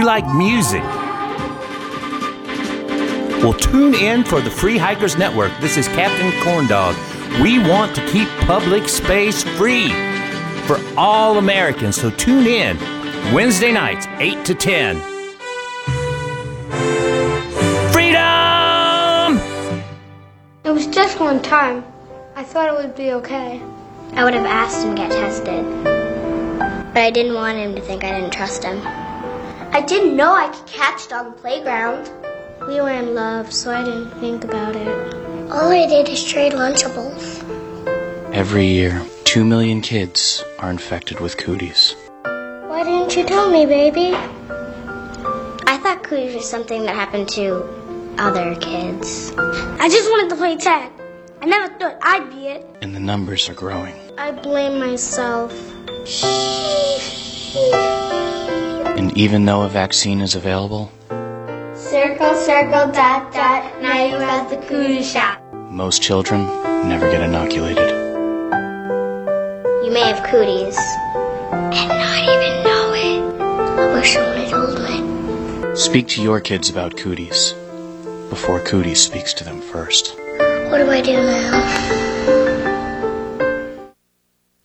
you like music? Well, tune in for the Free Hikers Network. This is Captain Corndog. We want to keep public space free for all Americans, so tune in Wednesday nights, 8 to 10. Freedom! It was just one time. I thought it would be okay. I would have asked him to get tested. But I didn't want him to think I didn't trust him. I didn't know I could catch it on the playground. We were in love, so I didn't think about it. All I did is trade Lunchables. Every year, two million kids are infected with cooties. Why didn't you tell me, baby? I thought cooties was something that happened to other kids. I just wanted to play tag. I never thought I'd be it. And the numbers are growing. I blame myself. And even though a vaccine is available, Circle, circle, dot, dot. Now you have the cootie shot. most children never get inoculated. You may have cooties and not even know it. I wish someone had told me. Speak to your kids about cooties before cooties speaks to them first. What do I do now?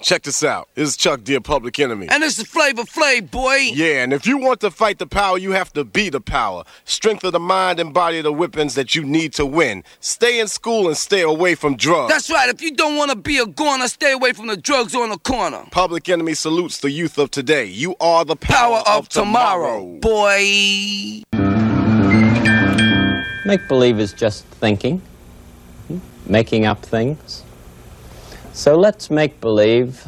Check this out. This is Chuck D, Public Enemy. And this is Flavor Flav, boy. Yeah, and if you want to fight the power, you have to be the power. Strength of the mind and body are the weapons that you need to win. Stay in school and stay away from drugs. That's right. If you don't want to be a goner, stay away from the drugs on the corner. Public Enemy salutes the youth of today. You are the power, Power of tomorrow, boy. Make believe is just thinking, hmm, making up things. So let's make believe.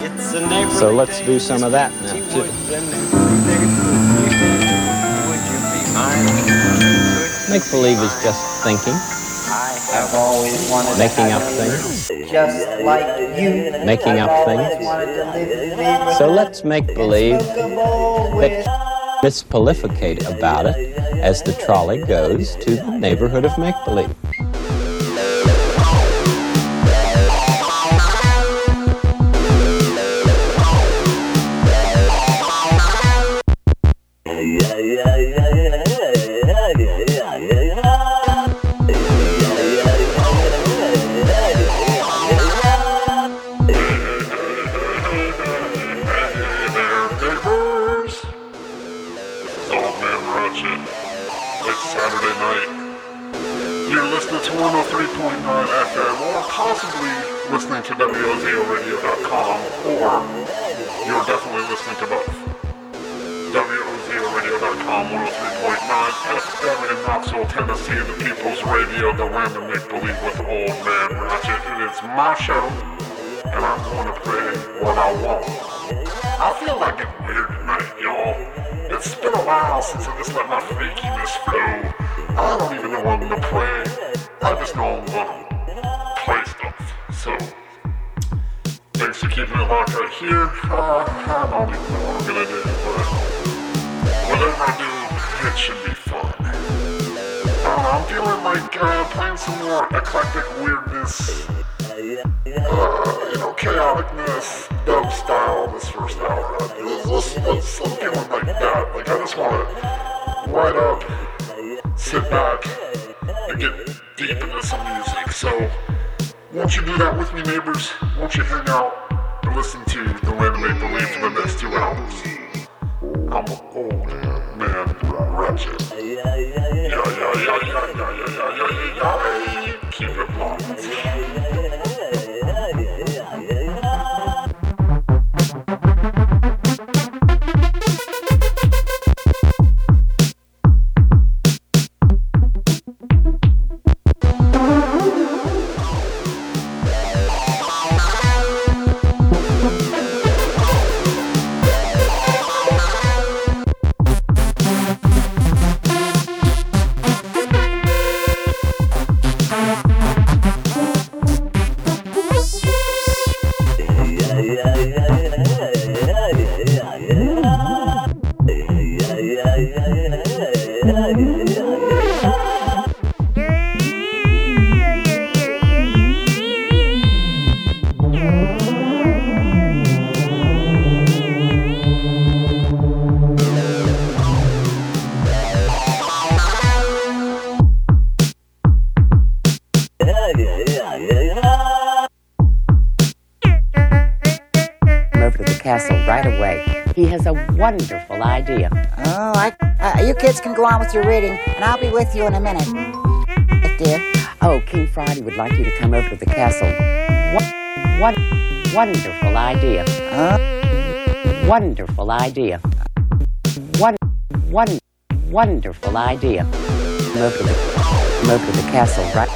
So let's do some of that now, too. Make believe is just thinking, I've always wanted making up things, just like you. making up things. So let's make believe that mispolificate about it as the trolley goes to the neighborhood of make believe. WOZORadio.com or you're definitely listening to both. WOZORadio.com 103.9 FM in Knoxville, Tennessee, the People's Radio, the Random Make Believe with Old Man Ratchet. It is my show and I'm going to play what I want. I feel like it's weird tonight, y'all. It's been a while since I just let my freakiness flow. I don't even know what I'm gonna play. I just know I'm gonna play stuff. So, thanks for keeping it locked right here. Uh, I don't even know what I'm gonna do, but whatever I it should be fun. I'm feeling like uh, playing some more eclectic weirdness uh, you know, chaoticness, dub style this first hour. Let's, let's, I'm feeling like that. Like, I just want to ride up, sit back, and get deep into some music. So, won't you do that with me, neighbors? Won't you hang out and listen to the Land Make Believe for the next two hours? I'm an Keep it has a wonderful idea. Oh, I, uh, you kids can go on with your reading, and I'll be with you in a minute. Dear. Oh, King Friday would like you to come over to the castle. What, what wonderful idea. Uh, wonderful idea. One, one, wonderful idea. Come over to the, come over to the castle right.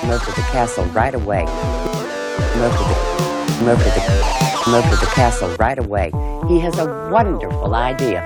Come over to the castle right away. Come over to the, over to the, the castle right away. He has a wonderful idea.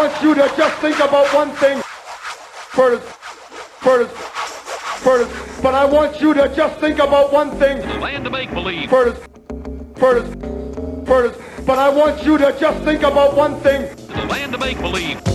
Want you to just think about one thing. First, first, first. But I want you to just think about one thing. Land to make believe. First, first, first. But I want you to just think about one thing. The land to make believe.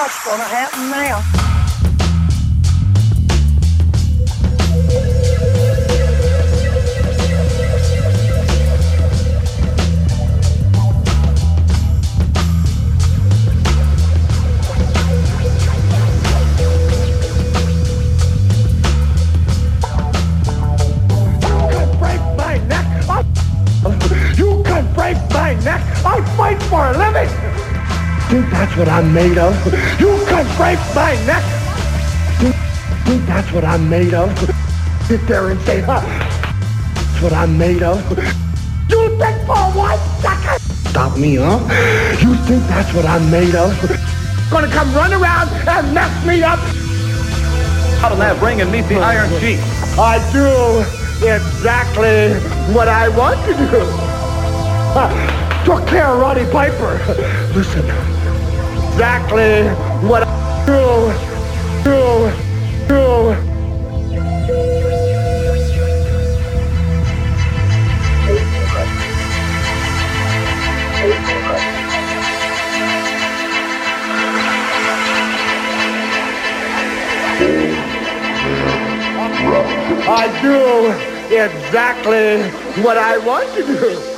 what's gonna happen now. I'm made of? You can break my neck. Think that's what I'm made of? Sit there and say, huh? That's what I'm made of. You think for one second? Stop me, huh? You think that's what I'm made of? Gonna come run around and mess me up? Out of that ring and meet the Iron Sheik. I do exactly what I want to do. Took care of Roddy Piper. Listen, exactly what I do, do, do. I do exactly what I want to do.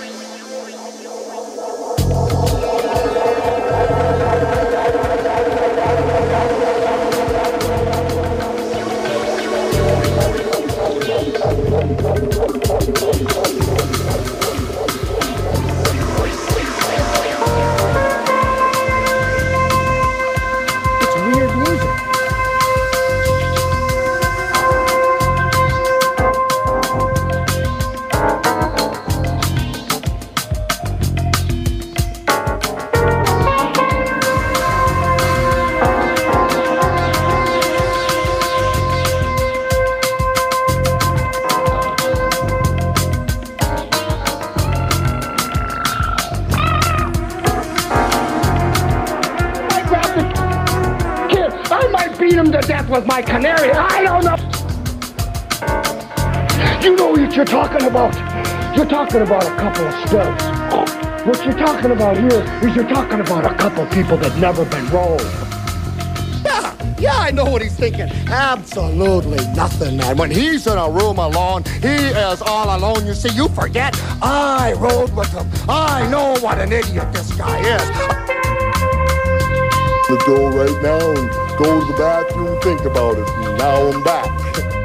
Talking about a couple of studs. What you're talking about here is you're talking about a couple people that never been rolled. Yeah, yeah, I know what he's thinking. Absolutely nothing, man. When he's in a room alone, he is all alone. You see, you forget. I rode with him. I know what an idiot this guy is. The door right now and go to the bathroom, think about it. Now I'm back.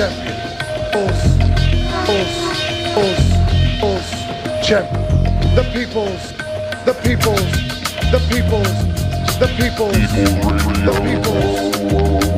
champion. Champion. The people's, the people's, the people's, the people's, the people's. It's,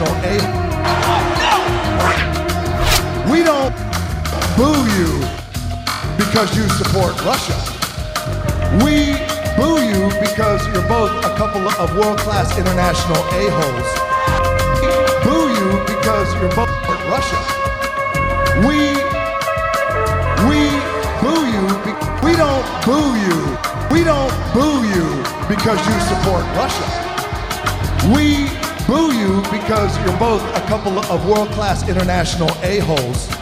international A. We don't boo you because you support Russia. We boo you because you're both a couple of world-class international a-holes. We boo you because you're both Russia. We we boo you. We don't boo you. We don't boo you because you support Russia. We boo you because you're both a couple of world-class international a-holes.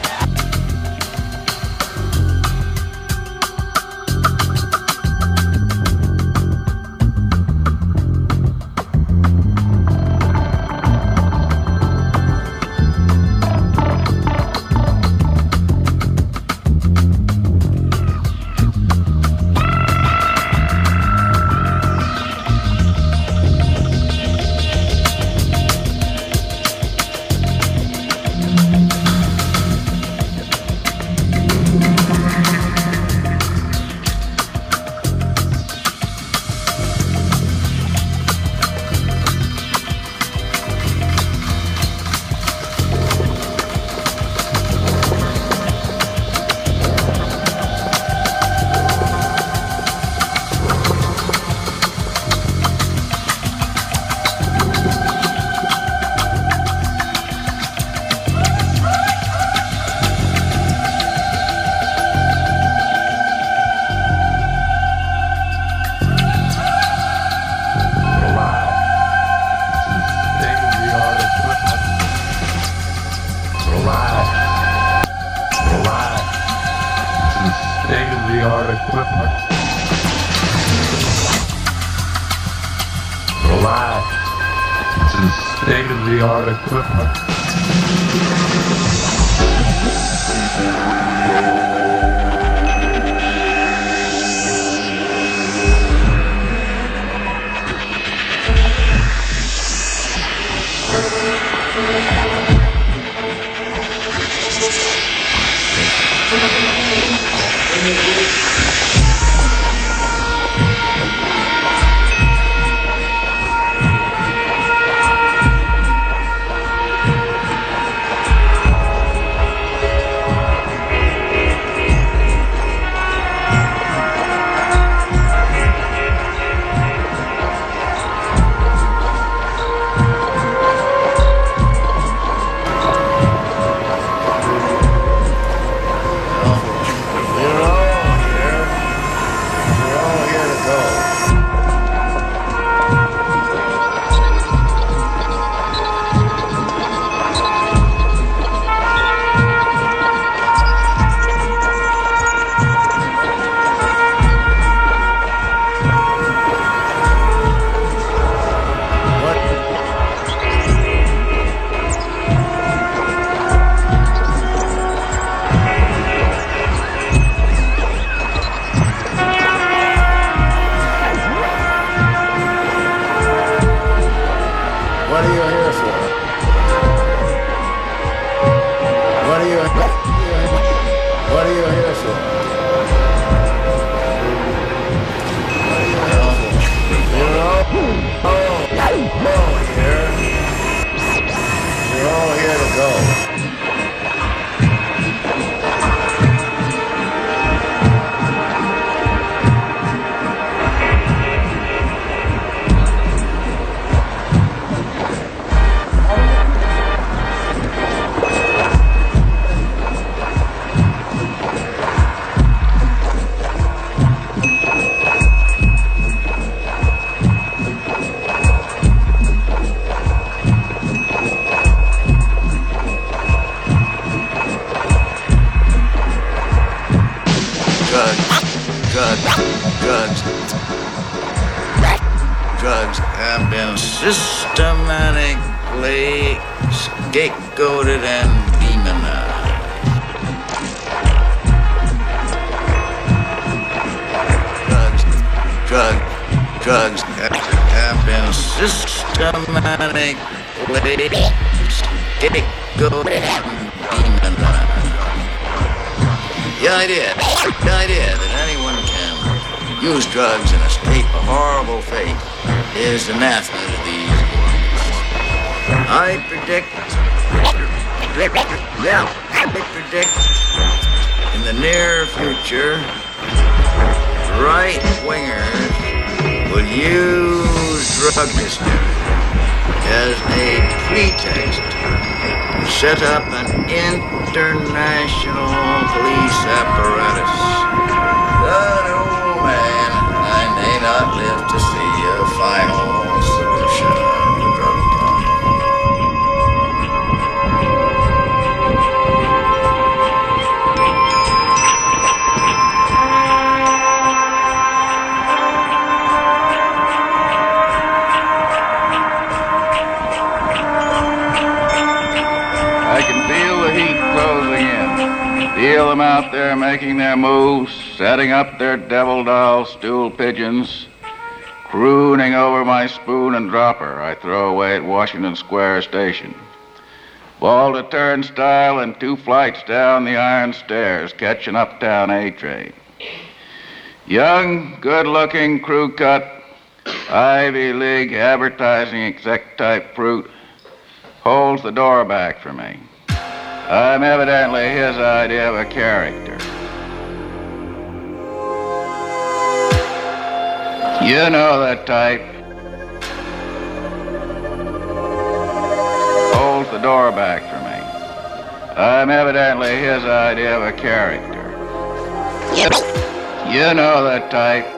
Drugs have been systematically demonized. The idea, the idea that anyone can use drugs escape a horrible fate is anathema to the easy ones. I predict, yeah, I predict in the near future, right wingers will use drug hysteria as a pretext to set up an international police apparatus. But, oh man, I may not live to see a final out there making their moves, setting up their devil doll stool pigeons, crooning over my spoon and dropper I throw away at Washington Square Station. Ball to turnstile and two flights down the iron stairs, catching uptown A train. Young, good looking, crew cut, Ivy League advertising exec type fruit holds the door back for me. I'm evidently his idea of a character. You know the type. Holds the door back for me. I'm evidently his idea of a character. You know the type.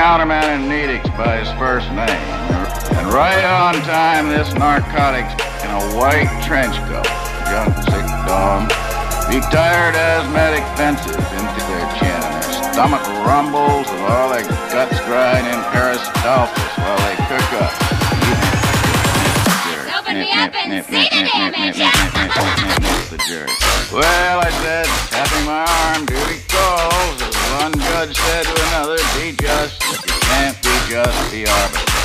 Counterman in Nedick's by his first name. And right on time, this narcotic's in a white trench coat. Young, sick dog. Retired asthmatic fences into their chin, and their stomach rumbles and all their guts grind in peristalsis while they cook up. Open me up and see the damage. Well, I said, tapping my arm, duty calls. One judge said to another, be just. You can't be just, be arbitrary.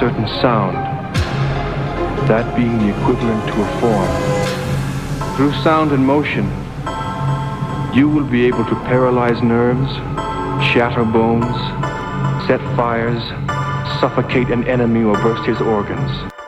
Certain sound, that being the equivalent to a form. Through sound and motion, you will be able to paralyze nerves, shatter bones, set fires, suffocate an enemy or burst his organs.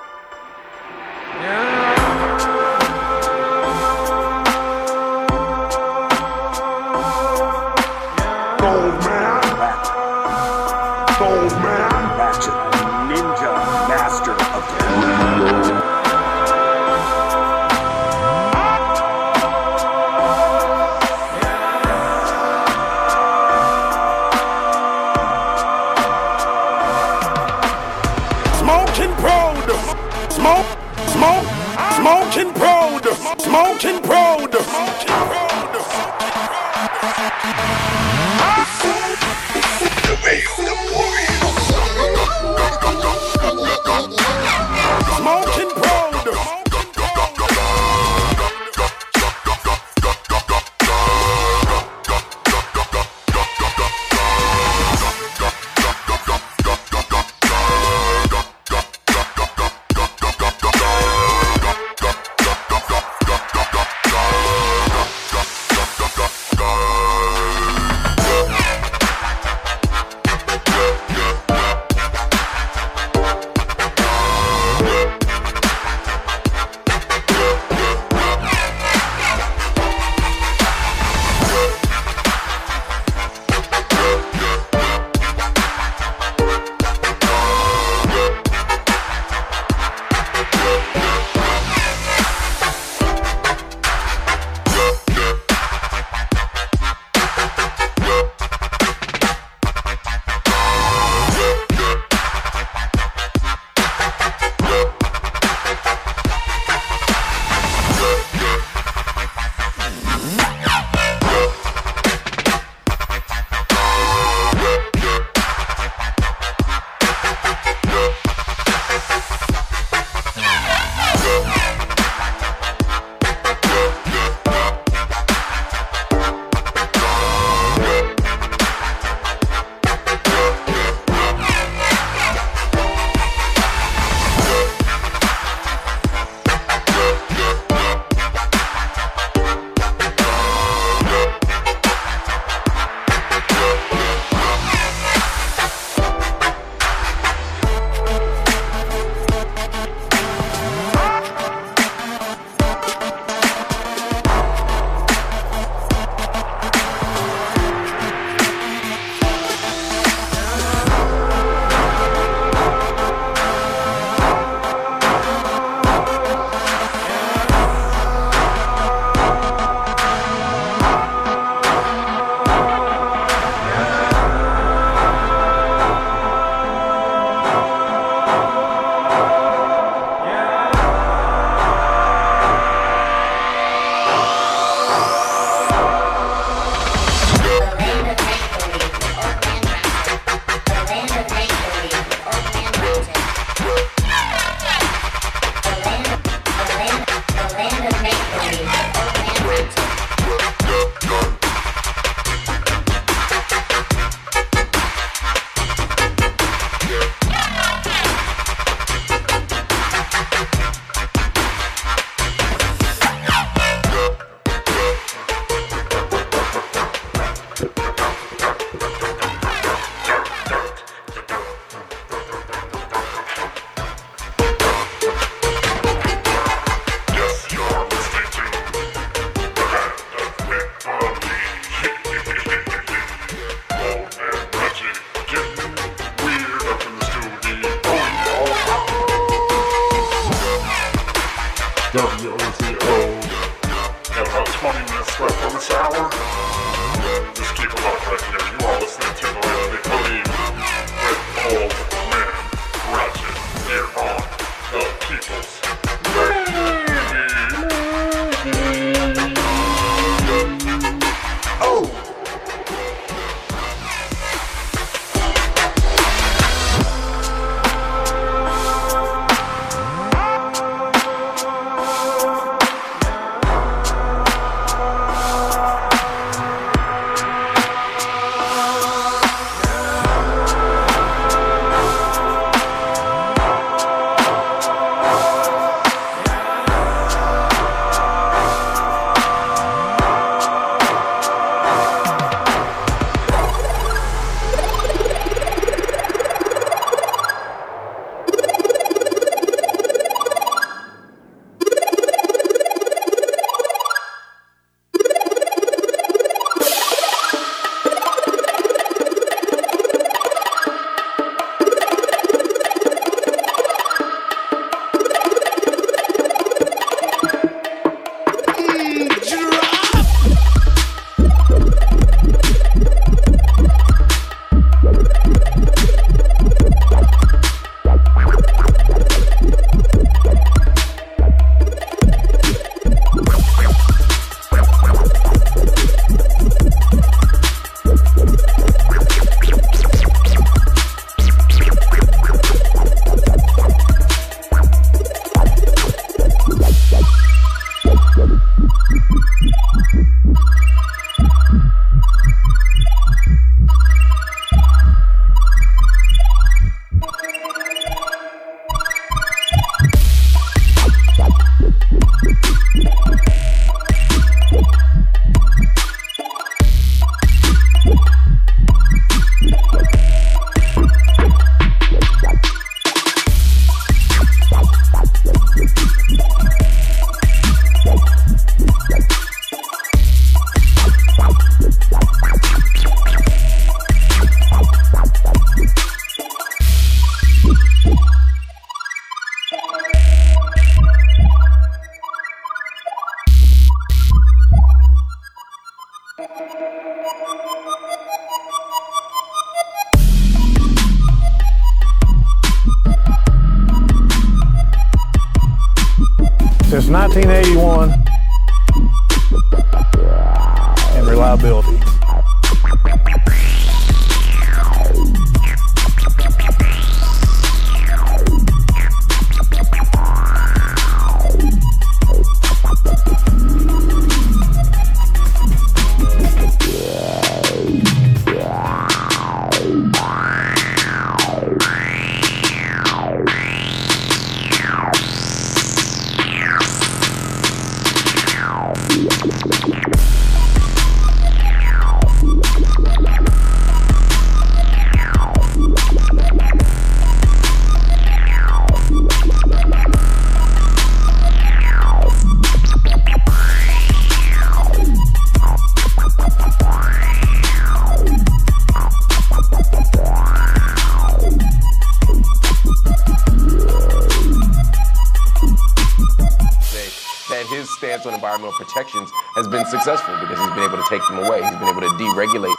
Successful because he's been able to take them away. He's been able to deregulate.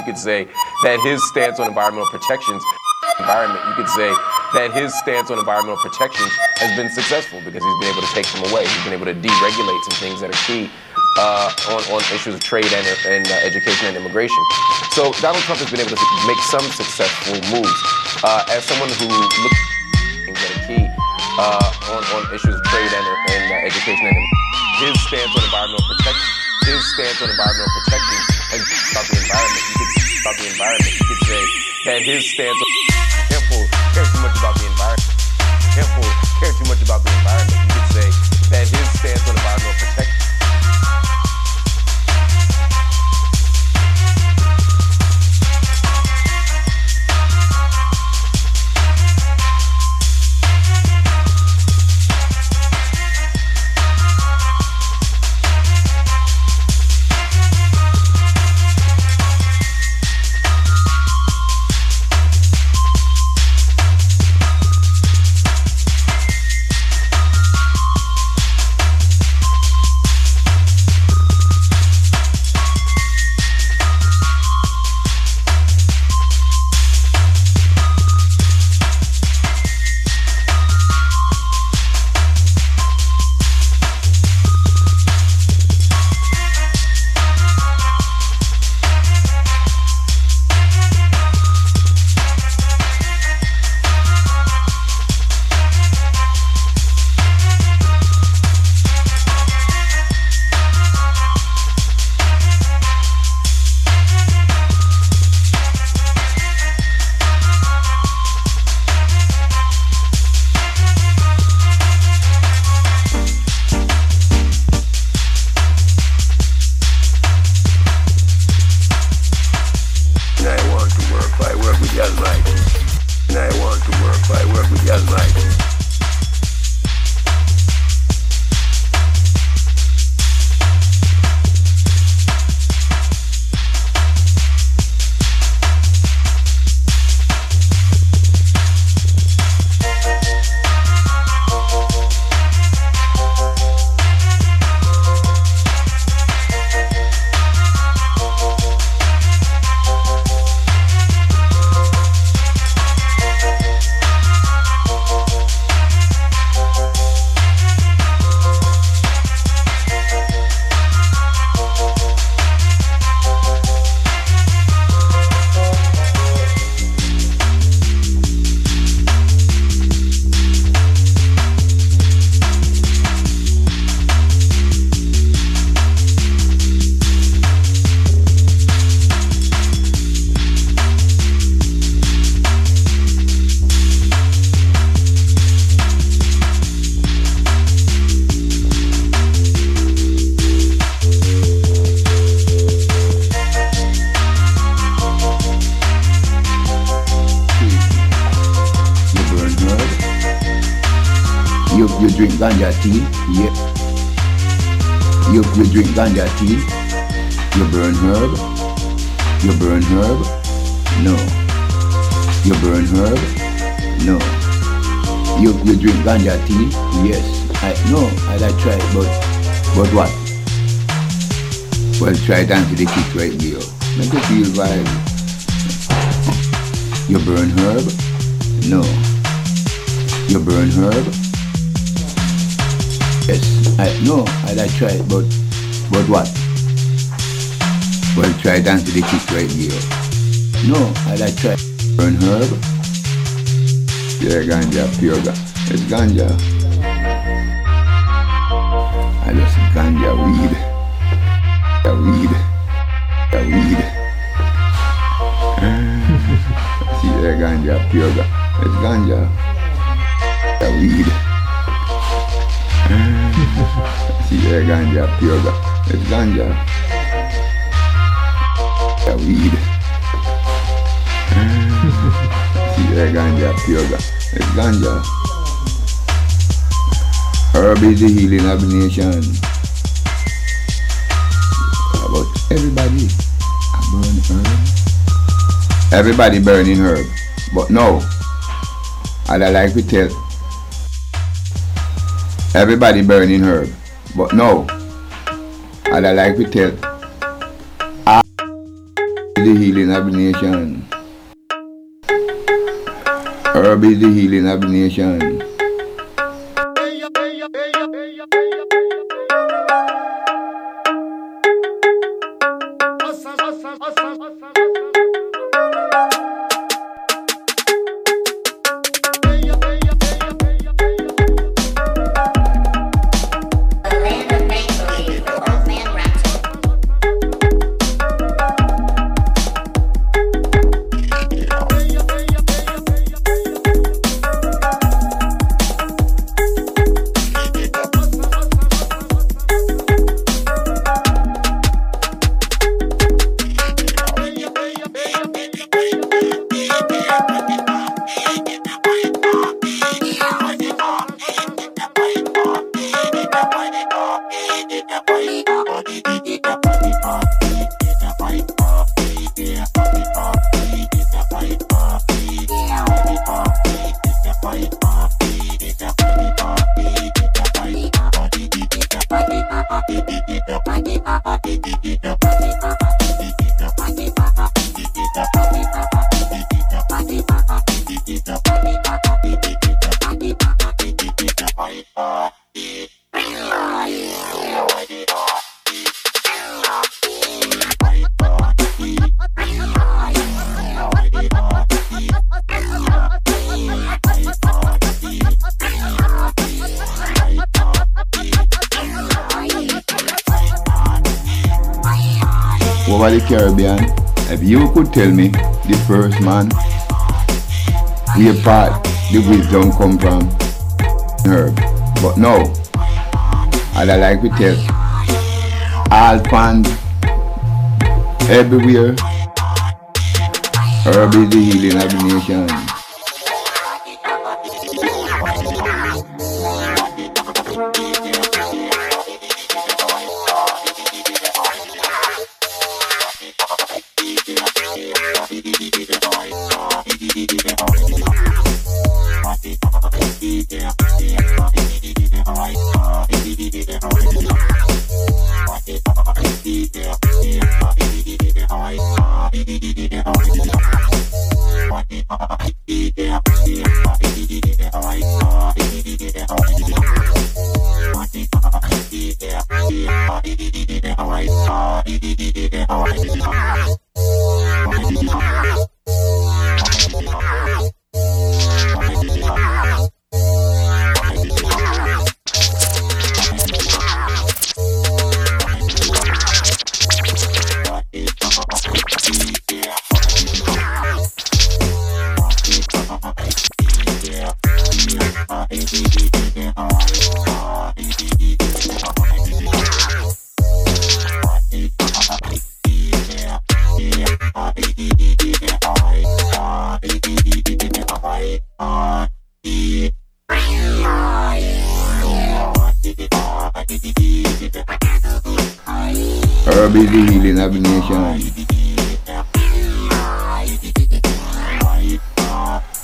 You could say that his stance on environmental protections environment, you could say that his stance on environmental protections has been successful because he's been able to take them away. He's been able to deregulate some things that are key uh, on, on issues of trade and, and uh, education and immigration. So Donald Trump has been able to make some successful moves. Uh, as someone who looks at things that are key uh, on, on issues of trade and, and uh, education and his stance on environmental protection, his stance on environmental protection and about the environment. You could about the environment. You could say that his stance on Temple cares too much about the environment. Temple cares too much about the environment. You could say that his stance on environmental ganja tea. Yeah. You, you drink ganja tea. You burn herb. You burn herb. No. You burn herb. No. You, you drink ganja tea. Yes. I no. I like try it, but but what? Well, try it to the kick right here. Make it feel vibe. You burn herb. No. You burn herb? I, no, I, I tried, but but what? Well, try answer the kick right here. No, I, I tried. Burn herb. Yeah, ganja, pure ganja. It's ganja. I just ganja weed. A weed. A weed. See that ganja, pure ganja. It's ganja. A weed. That ganja, ganja. It's ganja. A weed. That ganja, ganja. It's ganja. Herb is the healing of the nation. But everybody a burn herb. Everybody burning herb. But no. I like to tell everybody burning herb. But no. And I like to tell I the healing of the nation. Herb is the healing of the nation. Over the Caribbean, if you could tell me the first man where part the wisdom come from herb. But no, and I like to tell all fans everywhere, herb is the healing of the nation.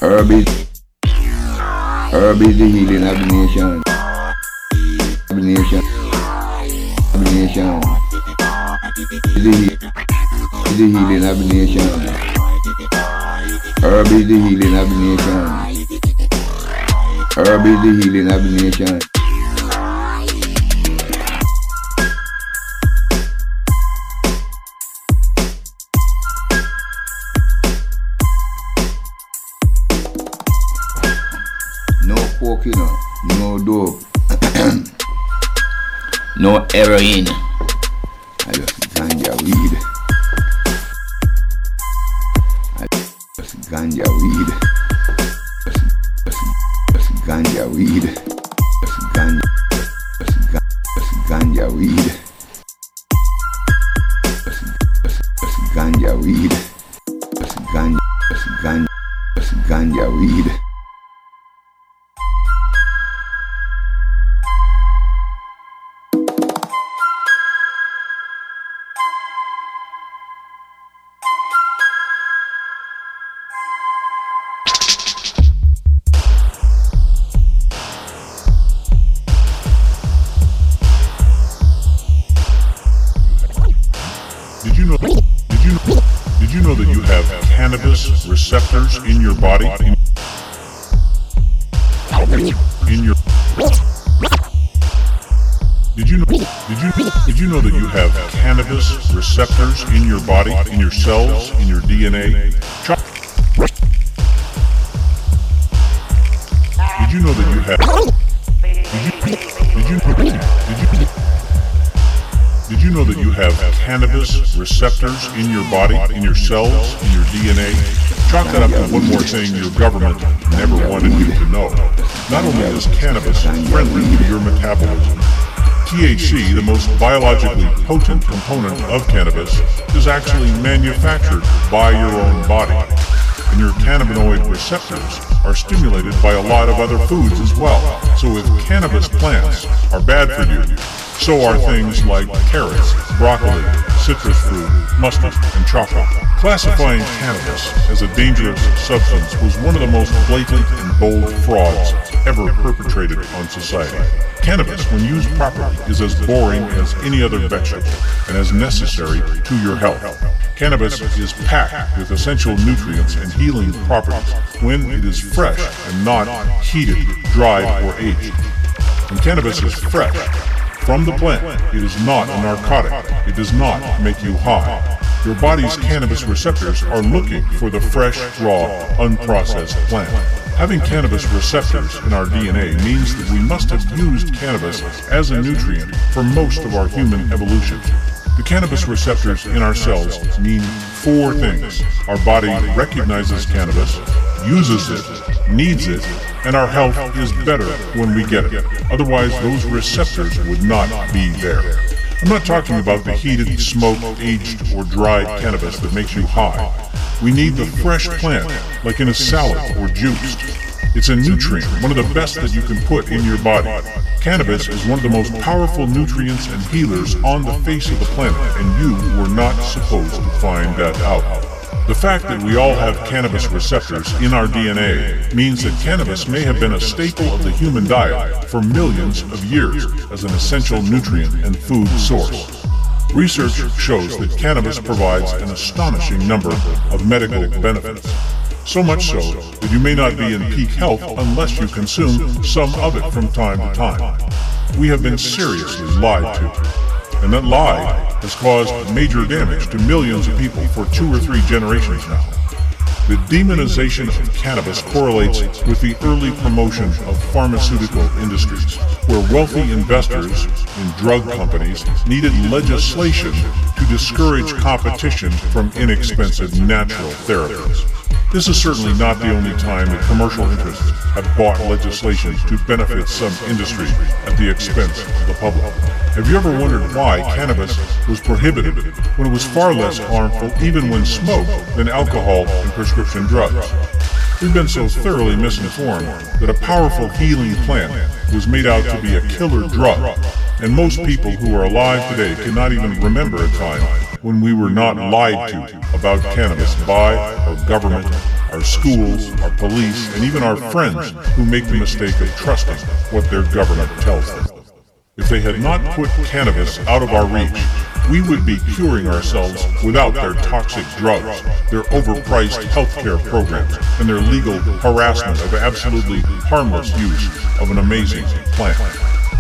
Herb is Herb is the healing of the nation. Of the nation. Of the nation. Is the, he- is the healing of the nation. Herb is the healing of the nation. Herb is the healing of the nation. No heroin. Did you know that you have? Did you? Did you? Did you? Did you know that you have cannabis receptors in your body, in your cells, in your DNA? Chalk that up to one more thing your government never wanted you to know. Not only is cannabis friendly to your metabolism, THC, the most biologically potent component of cannabis, is actually manufactured by your own body. And your cannabinoid receptors are stimulated by a lot of other foods as well. So if cannabis plants are bad for you, so are things like carrots, broccoli, citrus fruit, mustard, and chocolate. Classifying cannabis as a dangerous substance was one of the most blatant and bold frauds ever perpetrated on society. Cannabis, when used properly, is as boring as any other vegetable and as necessary to your health. Cannabis is packed with essential nutrients and healing properties when it is fresh and not heated, dried, or aged. When cannabis is fresh from the plant, it is not a narcotic. It does not make you high. Your body's cannabis receptors are looking for the fresh, raw, unprocessed plant. Having cannabis receptors in our DNA means that we must have used cannabis as a nutrient for most of our human evolution. The cannabis receptors in our cells mean four things. Our body recognizes cannabis, uses it, needs it, and our health is better when we get it. Otherwise, those receptors would not be there. I'm not talking about the heated, smoked, aged, or dried cannabis that makes you high. We need the fresh plant, like in a salad or juiced. It's a nutrient, one of the best that you can put in your body. Cannabis is one of the most powerful nutrients and healers on the face of the planet, and you were not supposed to find that out. The fact that we all have cannabis receptors in our DNA means that cannabis may have been a staple of the human diet for millions of years as an essential nutrient and food source. Research shows that cannabis provides an astonishing number of medical benefits. So much so that you may not be in peak health unless you consume some of it from time to time. We have been seriously lied to. And that lie has caused major damage to millions of people for two or three generations now. The demonization of cannabis correlates with the early promotion of pharmaceutical industries, where wealthy investors in drug companies needed legislation to discourage competition from inexpensive natural therapies. This is certainly not the only time that commercial interests have bought legislation to benefit some industry at the expense of the public. Have you ever wondered why cannabis was prohibited when it was far less harmful even when smoked than alcohol and prescription drugs? We've been so thoroughly misinformed that a powerful healing plant was made out to be a killer drug, and most people who are alive today cannot even remember a time when we were not lied to about cannabis by our government, our schools, our police, and even our friends who make the mistake of trusting what their government tells them. If they had not put cannabis out of our reach, we would be curing ourselves without their toxic drugs, their overpriced healthcare programs, and their legal harassment of absolutely harmless use of an amazing plant.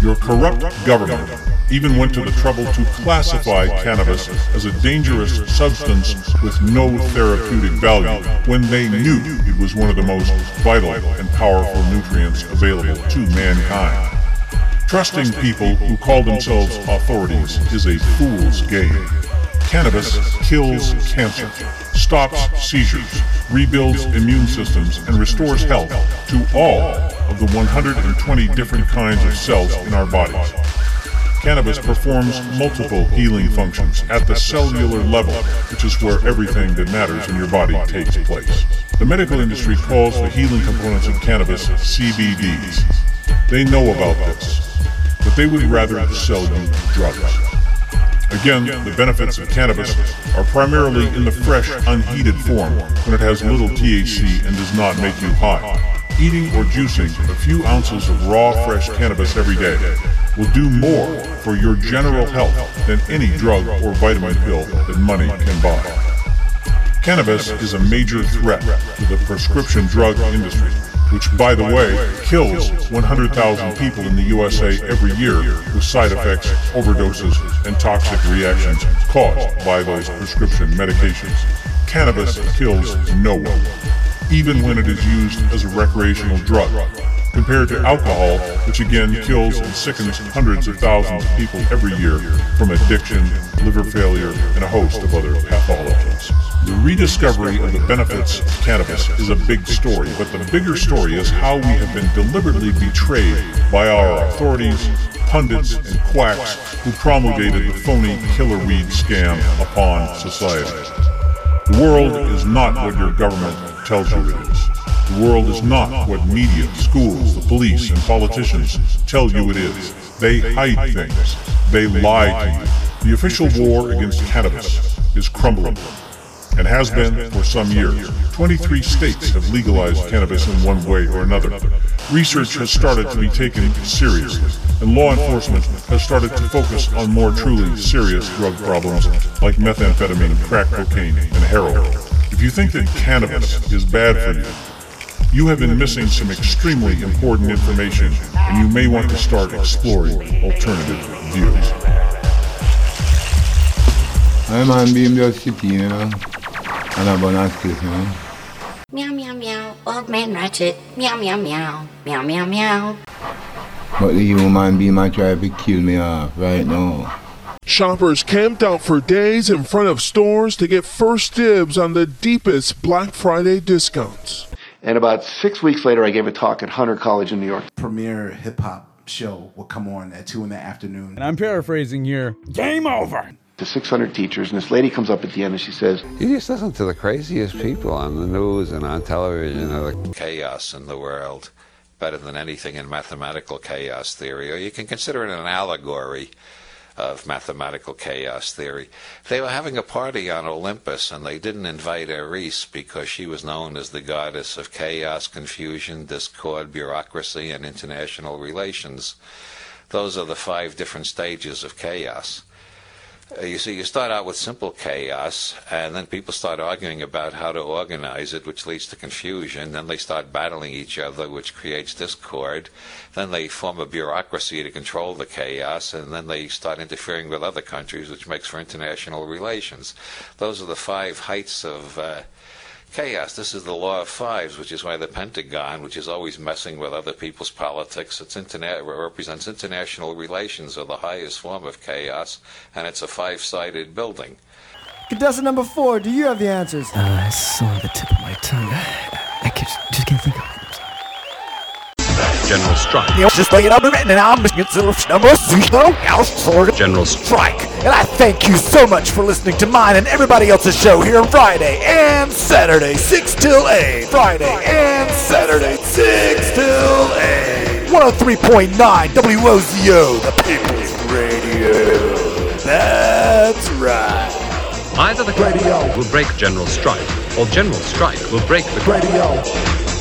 Your corrupt government even went to the trouble to classify cannabis as a dangerous substance with no therapeutic value when they knew it was one of the most vital and powerful nutrients available to mankind. Trusting people who call themselves authorities is a fool's game. Cannabis kills cancer, stops seizures, rebuilds immune systems, and restores health to all of the 120 different kinds of cells in our bodies. Cannabis performs multiple healing functions at the cellular level, which is where everything that matters in your body takes place. The medical industry calls the healing components of cannabis CBDs. They know about this, but they would rather sell you drugs. Again, the benefits of cannabis are primarily in the fresh, unheated form when it has little THC and does not make you high. Eating or juicing a few ounces of raw, fresh cannabis every day will do more for your general health than any drug or vitamin pill that money can buy. Cannabis is a major threat to the prescription drug industry, which, by the way, kills 100,000 people in the USA every year with side effects, overdoses, and toxic reactions caused by those prescription medications. Cannabis kills no one, even when it is used as a recreational drug, compared to alcohol, which again kills and sickens hundreds of thousands of people every year from addiction, liver failure, and a host of other pathologies. The rediscovery of the benefits of cannabis is a big story, but the bigger story is how we have been deliberately betrayed by our authorities, pundits, and quacks who promulgated the phony killer weed scam upon society. The world is not what your government tells you it is. The world is not what media, schools, the police, and politicians tell you it is. They hide things. They lie to you. The official war against cannabis is crumbling and has been for some years. 23 states have legalized cannabis in one way or another. Research has started to be taken seriously, and law enforcement has started to focus on more truly serious drug problems like methamphetamine, crack cocaine, and heroin. If you think that cannabis is bad for you, you have been missing some extremely important information, and you may want to start exploring alternative views. I man beam just sitting, you know, and I'm gonna ask you, you. Meow meow meow, old man Ratchet. Meow meow meow, meow meow meow. But the human being might try to kill me off right now. Shoppers camped out for days in front of stores to get first dibs on the deepest Black Friday discounts. And about six weeks later, I gave a talk at Hunter College in New York. Premier hip hop show will come on at 2 in the afternoon. And I'm paraphrasing here game over! To 600 teachers, and this lady comes up at the end and she says, You just listen to the craziest people on the news and on television. of the chaos in the world, better than anything in mathematical chaos theory, or you can consider it an allegory of mathematical chaos theory. They were having a party on Olympus and they didn't invite Eris because she was known as the goddess of chaos, confusion, discord, bureaucracy, and international relations. Those are the five different stages of chaos. Uh, you see, you start out with simple chaos, and then people start arguing about how to organize it, which leads to confusion. Then they start battling each other, which creates discord. Then they form a bureaucracy to control the chaos, and then they start interfering with other countries, which makes for international relations. Those are the five heights of uh, chaos. This is the law of fives, which is why the Pentagon, which is always messing with other people's politics, it's interna- represents international relations are the highest form of chaos, and it's a five-sided building. Contestant number four, do you have the answers? Uh, it's on the tip of my tongue. I can't, just General Strike. You just lay it out written and I'm number zero General Strike. And I thank you so much for listening to mine and everybody else's show here on Friday and Saturday, 6 till 8. Friday and Saturday, 6 till 8. 103.9 WOZO, the People's Radio. That's right. Either the radio will break General Strike, or General Strike will break the radio.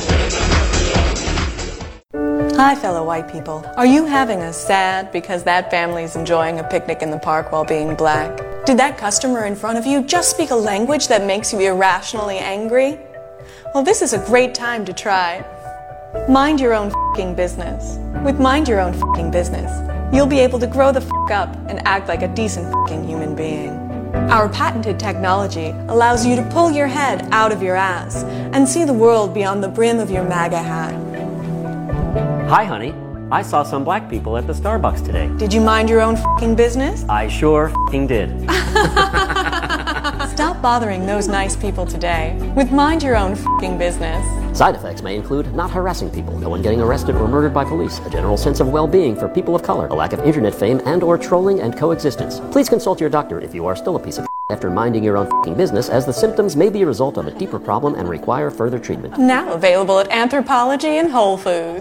Hi, fellow white people. Are you having a sad because that family's enjoying a picnic in the park while being black? Did that customer in front of you just speak a language that makes you irrationally angry? Well, this is a great time to try Mind your own fing business. With Mind Your Own fing business, you'll be able to grow the f up and act like a decent fing human being. Our patented technology allows you to pull your head out of your ass and see the world beyond the brim of your MAGA hat. Hi, honey. I saw some black people at the Starbucks today. Did you mind your own fing business? I sure fing did. Stop bothering those nice people today with Mind Your Own fing business. Side effects may include not harassing people, no one getting arrested or murdered by police, a general sense of well-being for people of color, a lack of internet fame and or trolling and coexistence. Please consult your doctor if you are still a piece of after minding your own fing business as the symptoms may be a result of a deeper problem and require further treatment. Now available at Anthropologie and Whole Foods.